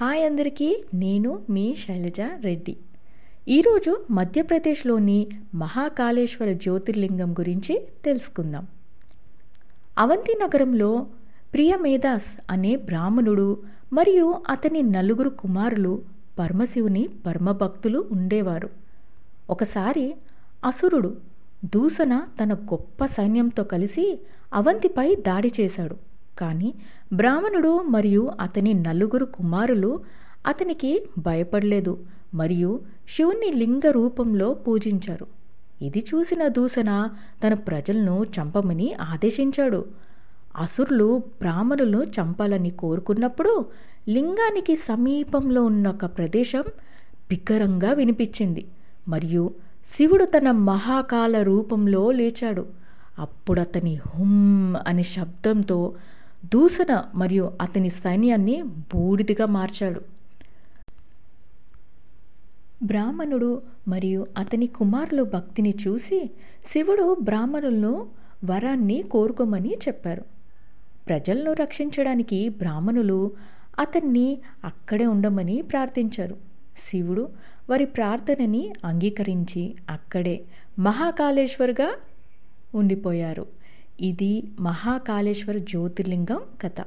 Hi అందరికీ నేను మీ శైలజ రెడ్డి. ఈరోజు మధ్యప్రదేశ్లోని మహాకాళేశ్వర జ్యోతిర్లింగం గురించి తెలుసుకుందాం. అవంతి నగరంలో ప్రియమేదాస్ అనే బ్రాహ్మణుడు మరియు అతని నలుగురు కుమారులు పరమశివుని పరమభక్తులు ఉండేవారు. ఒకసారి అసురుడు దూసన తన గొప్ప సైన్యంతో కలిసి అవంతిపై దాడి చేశాడు. కానీ బ్రాహ్మణుడు మరియు అతని నలుగురు కుమారులు అతనికి భయపడలేదు మరియు శివుని లింగ రూపంలో పూజించారు. ఇది చూసిన దూసన తన ప్రజలను చంపమని ఆదేశించాడు. అసురులు బ్రాహ్మణులను చంపాలని కోరుకున్నప్పుడు లింగానికి సమీపంలో ఉన్న ఒక ప్రదేశం బిగ్గరంగా వినిపించింది మరియు శివుడు తన మహాకాల రూపంలో లేచాడు. అప్పుడు అతని హుమ్ అనే శబ్దంతో దూసన మరియు అతని సైన్యాన్ని బూడిదిగా మార్చాడు. బ్రాహ్మణుడు మరియు అతని కుమారులు భక్తిని చూసి శివుడు బ్రాహ్మణులను వరాన్ని కోరుకోమని చెప్పారు. ప్రజలను రక్షించడానికి బ్రాహ్మణులు అతన్ని అక్కడే ఉండమని ప్రార్థించారు. శివుడు వారి ప్రార్థనని అంగీకరించి అక్కడే మహాకాళేశ్వర్గా ఉండిపోయారు. ఇది మహాకాళేశ్వర జ్యోతిర్లింగం కథ.